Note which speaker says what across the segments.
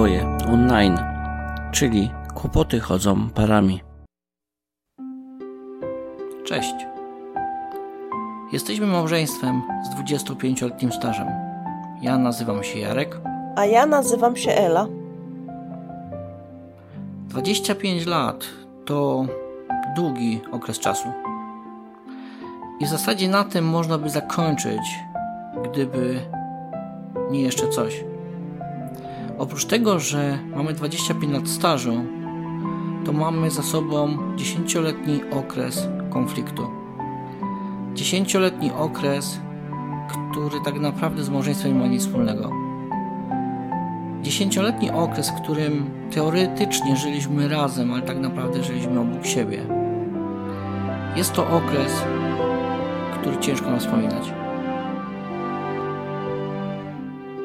Speaker 1: dwoje online, czyli kłopoty chodzą parami. Cześć. Jesteśmy małżeństwem z 25-letnim stażem. Ja nazywam się Jarek.
Speaker 2: A ja nazywam się Ela.
Speaker 1: 25 lat to długi okres czasu. I w zasadzie na tym można by zakończyć, gdyby nie jeszcze coś. Oprócz tego, że mamy 25 lat stażu, to mamy za sobą 10-letni okres konfliktu. 10-letni okres, który tak naprawdę z małżeństwem nie ma nic wspólnego. 10-letni okres, w którym teoretycznie żyliśmy razem, ale tak naprawdę żyliśmy obok siebie. Jest to okres, który ciężko nam wspominać.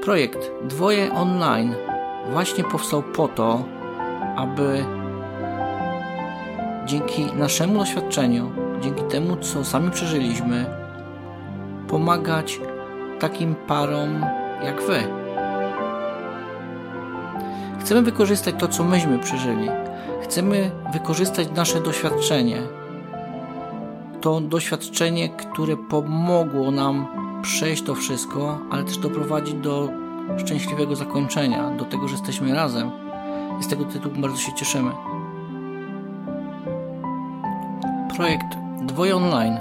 Speaker 1: Projekt Dwoje Online właśnie powstał po to, aby dzięki naszemu doświadczeniu, dzięki temu, co sami przeżyliśmy, pomagać takim parom jak Wy. Chcemy wykorzystać to, co myśmy przeżyli. Chcemy wykorzystać nasze doświadczenie. To doświadczenie, które pomogło nam przejść to wszystko, ale też doprowadzić do szczęśliwego zakończenia, do tego, że jesteśmy razem. I z tego tytułu bardzo się cieszymy. Projekt Dwoje Online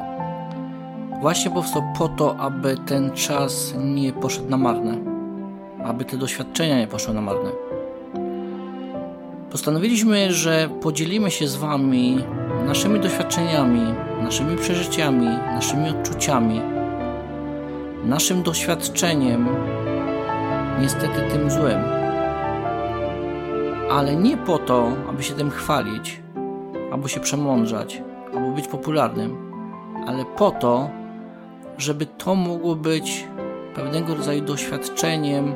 Speaker 1: właśnie powstał po to, aby ten czas nie poszedł na marne, aby te doświadczenia nie poszły na marne. Postanowiliśmy, że podzielimy się z Wami naszymi doświadczeniami, naszymi przeżyciami, naszymi odczuciami, naszym doświadczeniem, niestety tym złym. Ale nie po to, aby się tym chwalić, albo się przemądrzać, albo być popularnym, ale po to, żeby to mogło być pewnego rodzaju doświadczeniem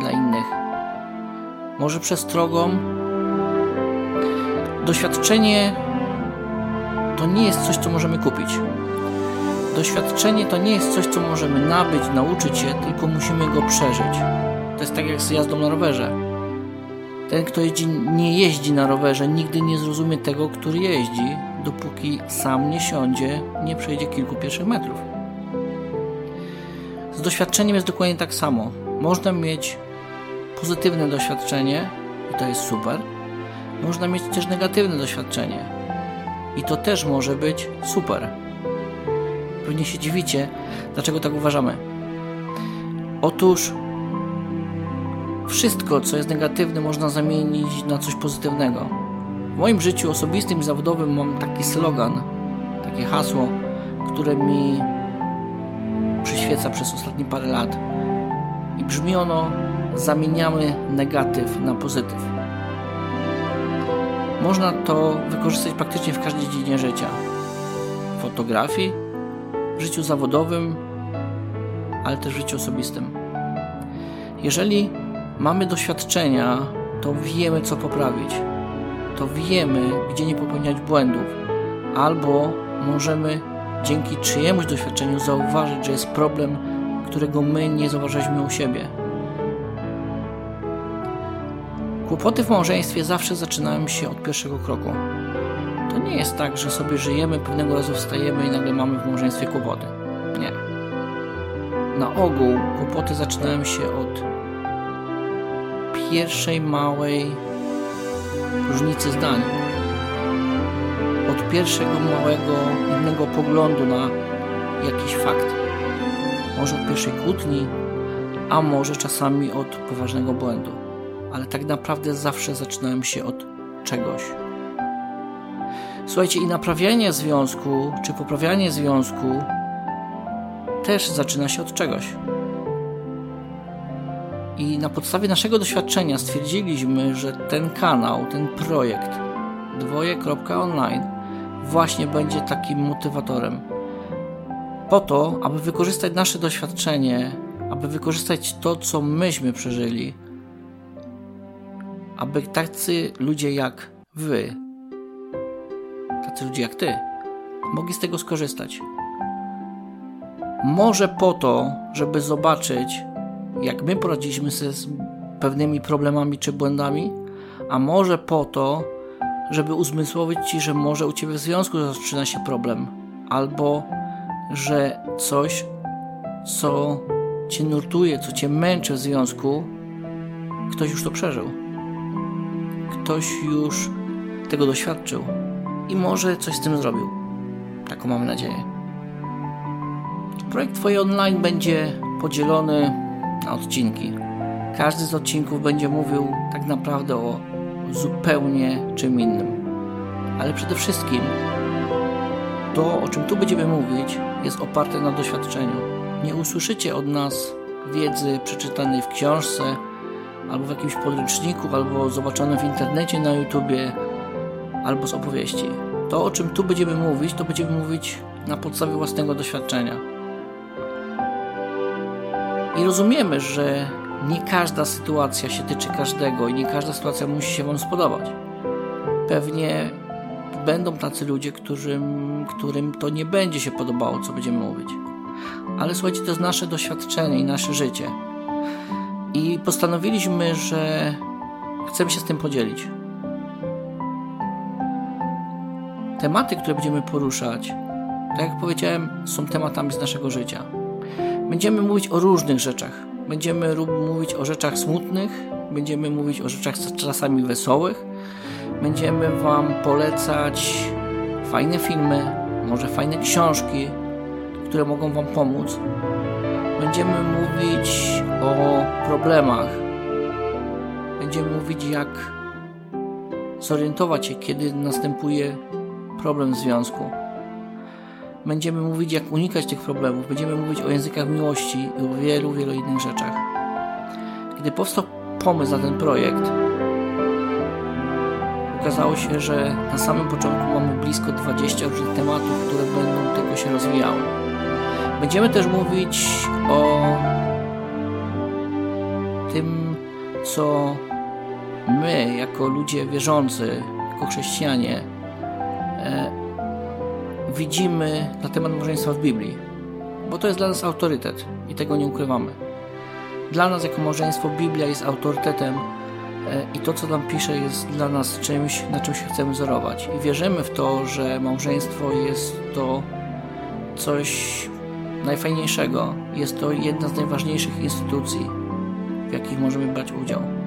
Speaker 1: dla innych. Może przestrogą. Doświadczenie to nie jest coś, co możemy kupić. Doświadczenie to nie jest coś, co możemy nabyć, nauczyć się, tylko musimy go przeżyć. To jest tak jak z jazdą na rowerze. Ten, kto jeździ, nie jeździ na rowerze, nigdy nie zrozumie tego, który jeździ, dopóki sam nie siądzie, nie przejdzie kilku pierwszych metrów. Z doświadczeniem jest dokładnie tak samo. Można mieć pozytywne doświadczenie i to jest super. Można mieć też negatywne doświadczenie i to też może być super. Pewnie się dziwicie, dlaczego tak uważamy. Otóż wszystko, co jest negatywne, można zamienić na coś pozytywnego. W moim życiu osobistym i zawodowym mam taki slogan, takie hasło, które mi przyświeca przez ostatnie parę lat. I brzmi ono: zamieniamy negatyw na pozytyw. Można to wykorzystać praktycznie w każdej dziedzinie życia. Fotografii, w życiu zawodowym, ale też w życiu osobistym. Jeżeli mamy doświadczenia, to wiemy, co poprawić. To wiemy, gdzie nie popełniać błędów, albo możemy dzięki czyjemuś doświadczeniu zauważyć, że jest problem, którego my nie zauważyliśmy u siebie. Kłopoty w małżeństwie zawsze zaczynają się od pierwszego kroku. To nie jest tak, że sobie żyjemy, pewnego razu wstajemy i nagle mamy w małżeństwie kłopoty. Nie. Na ogół kłopoty zaczynają się od pierwszej małej różnicy zdań. Od pierwszego małego innego poglądu na jakiś fakt. Może od pierwszej kłótni, a może czasami od poważnego błędu. Ale tak naprawdę zawsze zaczynają się od czegoś. Słuchajcie, i naprawianie związku, czy poprawianie związku też zaczyna się od czegoś. I na podstawie naszego doświadczenia stwierdziliśmy, że ten kanał, ten projekt dwoje.online właśnie będzie takim motywatorem. Po to, aby wykorzystać nasze doświadczenie, aby wykorzystać to, co myśmy przeżyli, aby tacy ludzie jak wy, tacy ludzie jak ty, mogli z tego skorzystać. Może po to, żeby zobaczyć, jak my poradziliśmy sobie z pewnymi problemami czy błędami, a może po to, żeby uzmysłowić ci, że może u ciebie w związku zaczyna się problem, albo że coś, co cię nurtuje, co cię męczy w związku, ktoś już to przeżył. Ktoś już tego doświadczył i może coś z tym zrobił. Taką mamy nadzieję. Projekt Twoje Online będzie podzielony na odcinki. Każdy z odcinków będzie mówił tak naprawdę o zupełnie czym innym. Ale przede wszystkim to, o czym tu będziemy mówić, jest oparte na doświadczeniu. Nie usłyszycie od nas wiedzy przeczytanej w książce, albo w jakimś podręczniku, albo zobaczonej w internecie na YouTubie, albo z opowieści. To, o czym tu będziemy mówić, to będziemy mówić na podstawie własnego doświadczenia. I rozumiemy, że nie każda sytuacja się tyczy każdego i nie każda sytuacja musi się Wam spodobać. Pewnie będą tacy ludzie, którym, którym to nie będzie się podobało, co będziemy mówić. Ale słuchajcie, to jest nasze doświadczenie i nasze życie. I postanowiliśmy, że chcemy się z tym podzielić. Tematy, które będziemy poruszać, tak jak powiedziałem, są tematami z naszego życia. Będziemy mówić o różnych rzeczach. Będziemy mówić o rzeczach smutnych, będziemy mówić o rzeczach czasami wesołych, będziemy Wam polecać fajne filmy, może fajne książki, które mogą Wam pomóc. Będziemy mówić o problemach. Będziemy mówić, jak zorientować się, kiedy następuje problem w związku. Będziemy mówić, jak unikać tych problemów. Będziemy mówić o językach miłości i o wielu, wielu innych rzeczach. Kiedy powstał pomysł na ten projekt, okazało się, że na samym początku mamy blisko 20 różnych tematów, które będą tylko się rozwijały. Będziemy też mówić o tym, co my, jako ludzie wierzący, jako chrześcijanie, widzimy na temat małżeństwa w Biblii. Bo to jest dla nas autorytet i tego nie ukrywamy. Dla nas, jako małżeństwo, Biblia jest autorytetem e, i to, co tam pisze, jest dla nas czymś, na czym się chcemy wzorować. I wierzymy w to, że małżeństwo jest to coś najfajniejszego. Jest to jedna z najważniejszych instytucji, w jakich możemy brać udział.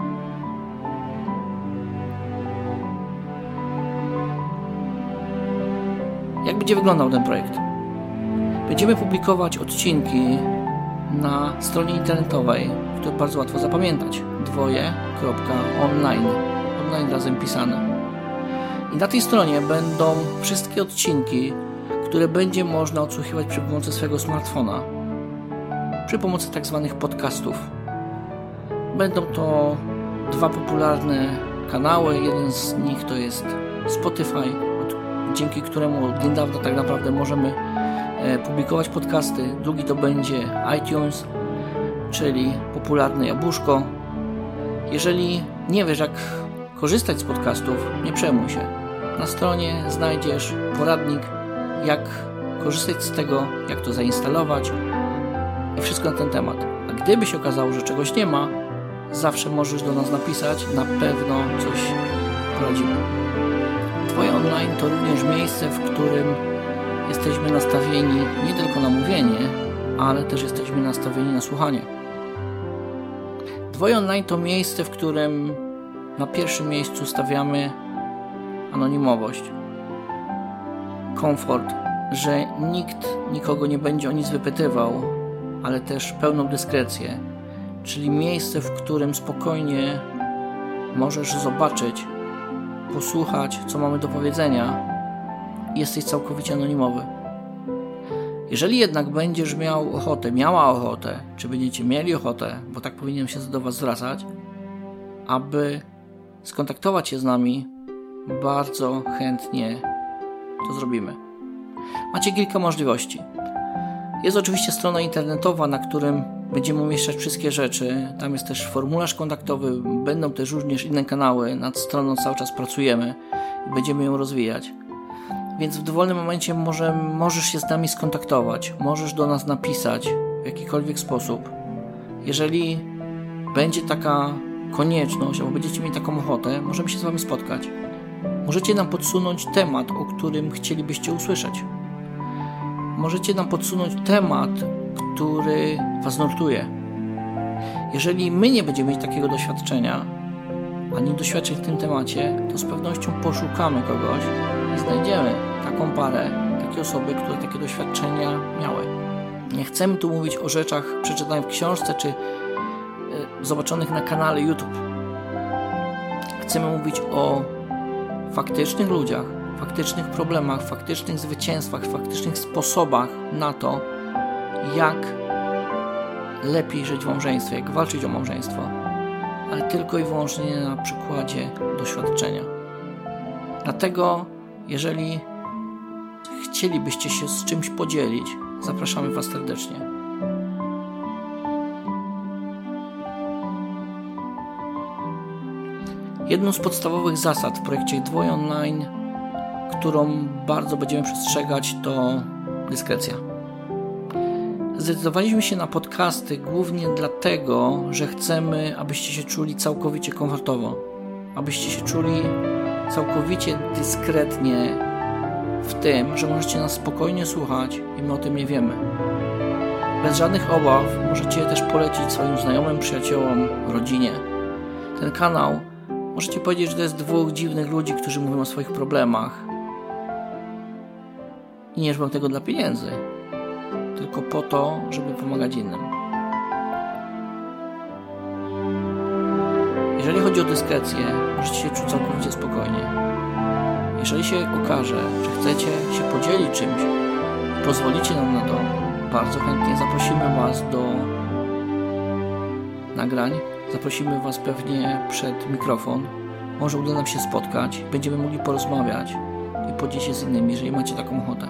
Speaker 1: Będzie wyglądał ten projekt? Będziemy publikować odcinki na stronie internetowej, którą bardzo łatwo zapamiętać. dwoje.online online razem pisane. I na tej stronie będą wszystkie odcinki, które będzie można odsłuchiwać przy pomocy swojego smartfona, przy pomocy tak zwanych podcastów. Będą to dwa popularne kanały. Jeden z nich to jest Spotify, dzięki któremu od niedawna tak naprawdę możemy e, publikować podcasty. Drugi to będzie iTunes, czyli popularne jabłuszko. Jeżeli nie wiesz, jak korzystać z podcastów, nie przejmuj się. Na stronie znajdziesz poradnik, jak korzystać z tego, jak to zainstalować i wszystko na ten temat. A gdyby się okazało, że czegoś nie ma, zawsze możesz do nas napisać, na pewno coś poradzimy. Twoje online to również miejsce, w którym jesteśmy nastawieni nie tylko na mówienie, ale też jesteśmy nastawieni na słuchanie. Twoje online to miejsce, w którym na pierwszym miejscu stawiamy anonimowość, komfort, że nikt nikogo nie będzie o nic wypytywał, ale też pełną dyskrecję, czyli miejsce, w którym spokojnie możesz zobaczyć, posłuchać, co mamy do powiedzenia, jesteś całkowicie anonimowy. Jeżeli jednak będziesz miał ochotę, miała ochotę, czy będziecie mieli ochotę, bo tak powinienem się do Was zwracać, aby skontaktować się z nami, bardzo chętnie to zrobimy. Macie kilka możliwości. Jest oczywiście strona internetowa, na którym będziemy umieszczać wszystkie rzeczy. Tam jest też formularz kontaktowy, będą też również inne kanały. Nad stroną cały czas pracujemy i będziemy ją rozwijać. Więc w dowolnym momencie może, możesz się z nami skontaktować, możesz do nas napisać w jakikolwiek sposób. Jeżeli będzie taka konieczność, albo będziecie mieli taką ochotę, możemy się z Wami spotkać. Możecie nam podsunąć temat, o którym chcielibyście usłyszeć. Możecie nam podsunąć temat, który Was nurtuje. Jeżeli my nie będziemy mieć takiego doświadczenia, ani doświadczeń w tym temacie, to z pewnością poszukamy kogoś i znajdziemy taką parę, takie osoby, które takie doświadczenia miały. Nie chcemy tu mówić o rzeczach przeczytanych w książce czy y, zobaczonych na kanale YouTube. Chcemy mówić o faktycznych ludziach, faktycznych problemach, faktycznych zwycięstwach, faktycznych sposobach na to, jak lepiej żyć w małżeństwie, jak walczyć o małżeństwo, ale tylko i wyłącznie na przykładzie doświadczenia. Dlatego, jeżeli chcielibyście się z czymś podzielić, zapraszamy Was serdecznie. Jedną z podstawowych zasad w projekcie Dwoje Online, którą bardzo będziemy przestrzegać, to dyskrecja. Zdecydowaliśmy się na podcasty głównie dlatego, że chcemy, abyście się czuli całkowicie komfortowo, abyście się czuli całkowicie dyskretnie w tym, że możecie nas spokojnie słuchać i my o tym nie wiemy. Bez żadnych obaw możecie też polecić swoim znajomym, przyjaciołom, rodzinie. Ten kanał możecie powiedzieć, że to jest dwóch dziwnych ludzi, którzy mówią o swoich problemach. I nie robią tego dla pieniędzy, tylko po to, żeby pomagać innym. Jeżeli chodzi o dyskrecję, możecie się czuć całkowicie spokojnie. Jeżeli się okaże, że chcecie się podzielić czymś i pozwolicie nam na to, bardzo chętnie zaprosimy Was do nagrań. Zaprosimy Was pewnie przed mikrofon. Może uda nam się spotkać, będziemy mogli porozmawiać i podzielić się z innymi, jeżeli macie taką ochotę.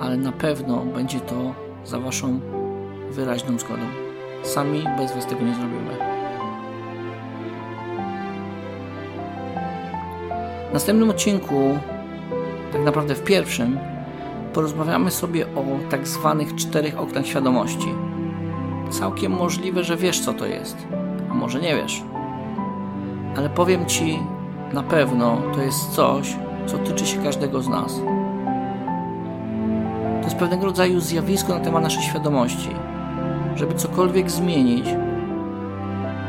Speaker 1: Ale na pewno będzie to za Waszą wyraźną zgodą. Sami bez Was tego nie zrobimy. W następnym odcinku, tak naprawdę w pierwszym, porozmawiamy sobie o tak zwanych czterech oknach świadomości. Całkiem możliwe, że wiesz co to jest, a może nie wiesz. Ale powiem Ci, na pewno to jest coś, co tyczy się każdego z nas. Jest pewnego rodzaju zjawisko na temat naszej świadomości. Żeby cokolwiek zmienić,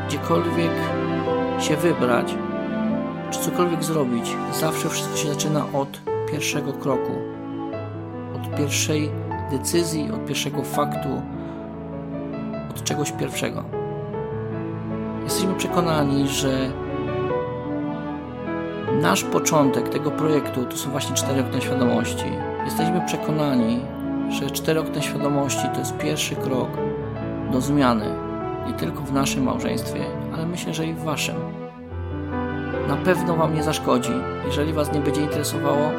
Speaker 1: gdziekolwiek się wybrać, czy cokolwiek zrobić, zawsze wszystko się zaczyna od pierwszego kroku, od pierwszej decyzji, od pierwszego faktu, od czegoś pierwszego. Jesteśmy przekonani, że nasz początek tego projektu to są właśnie cztery okna świadomości. Jesteśmy przekonani, że cztery świadomości to jest pierwszy krok do zmiany nie tylko w naszym małżeństwie, ale myślę, że i w waszym na pewno Wam nie zaszkodzi. Jeżeli Was nie będzie interesowało,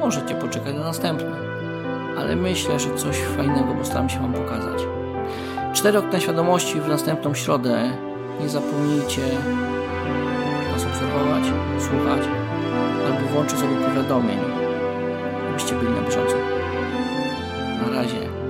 Speaker 1: możecie poczekać na następne. Ale myślę, że coś fajnego postaram się Wam pokazać. Cztery okna świadomości w następną środę. Nie zapomnijcie nas obserwować, słuchać albo włączyć sobie powiadomień, abyście byli na bieżąco. Na razie.